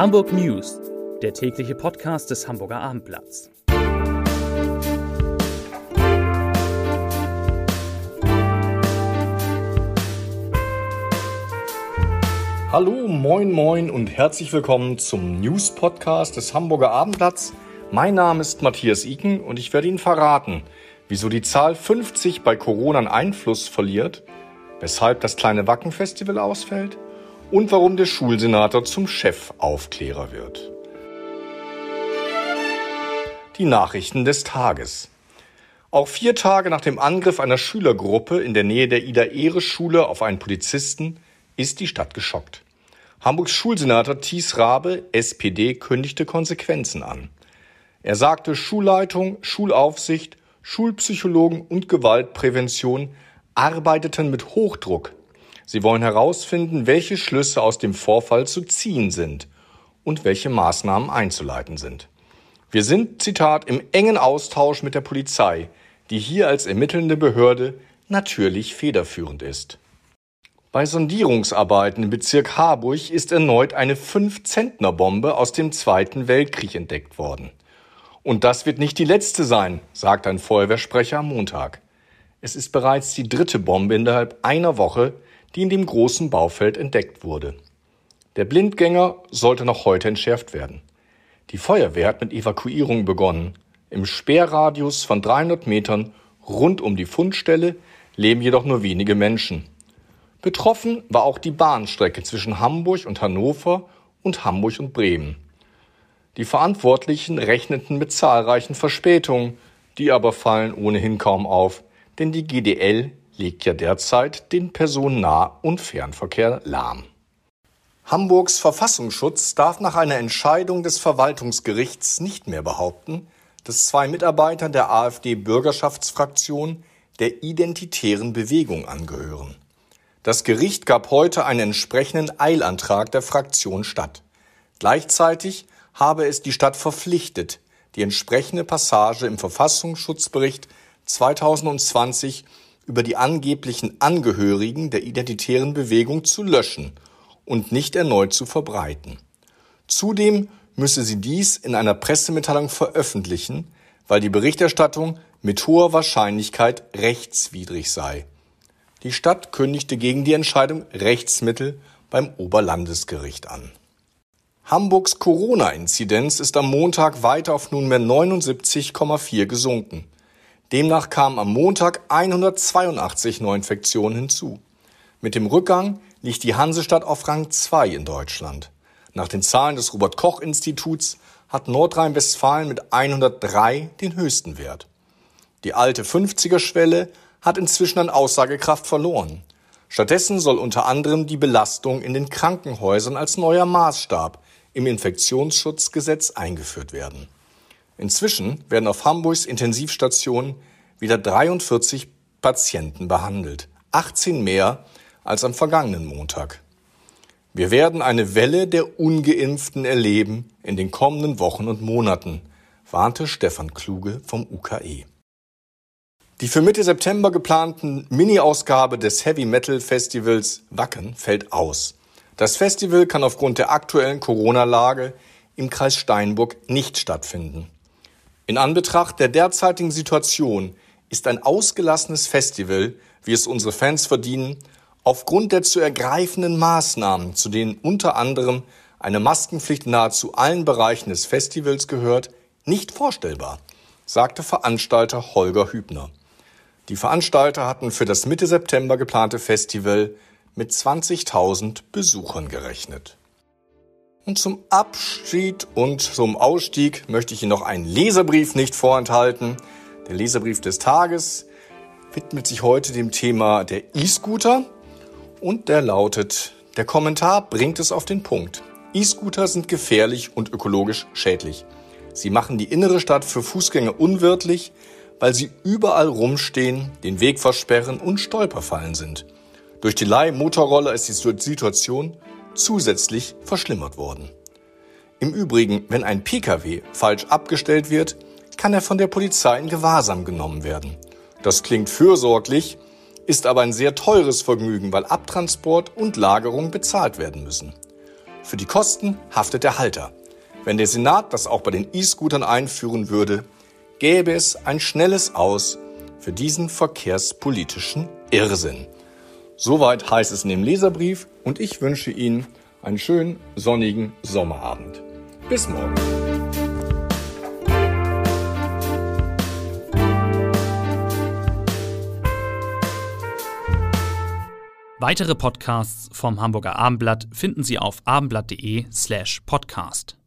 Hamburg News, der tägliche Podcast des Hamburger Abendblatts. Hallo, moin, moin und herzlich willkommen zum News Podcast des Hamburger Abendblatts. Mein Name ist Matthias Iken und ich werde Ihnen verraten, wieso die Zahl 50 bei Corona an Einfluss verliert, weshalb das kleine Wackenfestival ausfällt und warum der Schulsenator zum Chefaufklärer wird. Die Nachrichten des Tages. Auch vier Tage nach dem Angriff einer Schülergruppe in der Nähe der Ida-Ehre-Schule auf einen Polizisten ist die Stadt geschockt. Hamburgs Schulsenator Thies Rabe, SPD, kündigte Konsequenzen an. Er sagte, Schulleitung, Schulaufsicht, Schulpsychologen und Gewaltprävention arbeiteten mit Hochdruck Sie wollen herausfinden, welche Schlüsse aus dem Vorfall zu ziehen sind und welche Maßnahmen einzuleiten sind. Wir sind, Zitat, im engen Austausch mit der Polizei, die hier als ermittelnde Behörde natürlich federführend ist. Bei Sondierungsarbeiten im Bezirk Harburg ist erneut eine 5-Zentner-Bombe aus dem Zweiten Weltkrieg entdeckt worden. Und das wird nicht die letzte sein, sagt ein Feuerwehrsprecher am Montag. Es ist bereits die dritte Bombe innerhalb einer Woche, die in dem großen Baufeld entdeckt wurde. Der Blindgänger sollte noch heute entschärft werden. Die Feuerwehr hat mit Evakuierung begonnen. Im Sperrradius von 300 Metern rund um die Fundstelle leben jedoch nur wenige Menschen. Betroffen war auch die Bahnstrecke zwischen Hamburg und Hannover und Hamburg und Bremen. Die Verantwortlichen rechneten mit zahlreichen Verspätungen, die aber fallen ohnehin kaum auf, denn die GDL legt ja derzeit den Personennah- und Fernverkehr lahm. Hamburgs Verfassungsschutz darf nach einer Entscheidung des Verwaltungsgerichts nicht mehr behaupten, dass zwei Mitarbeiter der AfD-Bürgerschaftsfraktion der Identitären Bewegung angehören. Das Gericht gab heute einen entsprechenden Eilantrag der Fraktion statt. Gleichzeitig habe es die Stadt verpflichtet, die entsprechende Passage im Verfassungsschutzbericht 2020 über die angeblichen Angehörigen der identitären Bewegung zu löschen und nicht erneut zu verbreiten. Zudem müsse sie dies in einer Pressemitteilung veröffentlichen, weil die Berichterstattung mit hoher Wahrscheinlichkeit rechtswidrig sei. Die Stadt kündigte gegen die Entscheidung Rechtsmittel beim Oberlandesgericht an. Hamburgs Corona-Inzidenz ist am Montag weiter auf nunmehr 79,4 gesunken. Demnach kamen am Montag 182 Neuinfektionen hinzu. Mit dem Rückgang liegt die Hansestadt auf Rang 2 in Deutschland. Nach den Zahlen des Robert Koch Instituts hat Nordrhein-Westfalen mit 103 den höchsten Wert. Die alte 50er-Schwelle hat inzwischen an Aussagekraft verloren. Stattdessen soll unter anderem die Belastung in den Krankenhäusern als neuer Maßstab im Infektionsschutzgesetz eingeführt werden. Inzwischen werden auf Hamburgs Intensivstation wieder 43 Patienten behandelt, 18 mehr als am vergangenen Montag. Wir werden eine Welle der ungeimpften erleben in den kommenden Wochen und Monaten, warnte Stefan Kluge vom UKE. Die für Mitte September geplanten Mini-Ausgabe des Heavy Metal Festivals Wacken fällt aus. Das Festival kann aufgrund der aktuellen Corona-Lage im Kreis Steinburg nicht stattfinden. In Anbetracht der derzeitigen Situation ist ein ausgelassenes Festival, wie es unsere Fans verdienen, aufgrund der zu ergreifenden Maßnahmen, zu denen unter anderem eine Maskenpflicht nahezu allen Bereichen des Festivals gehört, nicht vorstellbar, sagte Veranstalter Holger Hübner. Die Veranstalter hatten für das Mitte September geplante Festival mit 20.000 Besuchern gerechnet. Und zum Abschied und zum Ausstieg möchte ich Ihnen noch einen Leserbrief nicht vorenthalten. Der Leserbrief des Tages widmet sich heute dem Thema der E-Scooter und der lautet, der Kommentar bringt es auf den Punkt. E-Scooter sind gefährlich und ökologisch schädlich. Sie machen die innere Stadt für Fußgänger unwirtlich, weil sie überall rumstehen, den Weg versperren und Stolperfallen sind. Durch die Leihmotorroller ist die Situation zusätzlich verschlimmert worden. Im Übrigen, wenn ein Pkw falsch abgestellt wird, kann er von der Polizei in Gewahrsam genommen werden. Das klingt fürsorglich, ist aber ein sehr teures Vergnügen, weil Abtransport und Lagerung bezahlt werden müssen. Für die Kosten haftet der Halter. Wenn der Senat das auch bei den E-Scootern einführen würde, gäbe es ein schnelles Aus für diesen verkehrspolitischen Irrsinn. Soweit heißt es in dem Leserbrief und ich wünsche Ihnen einen schönen sonnigen Sommerabend. Bis morgen. Weitere Podcasts vom Hamburger Abendblatt finden Sie auf abendblatt.de slash podcast.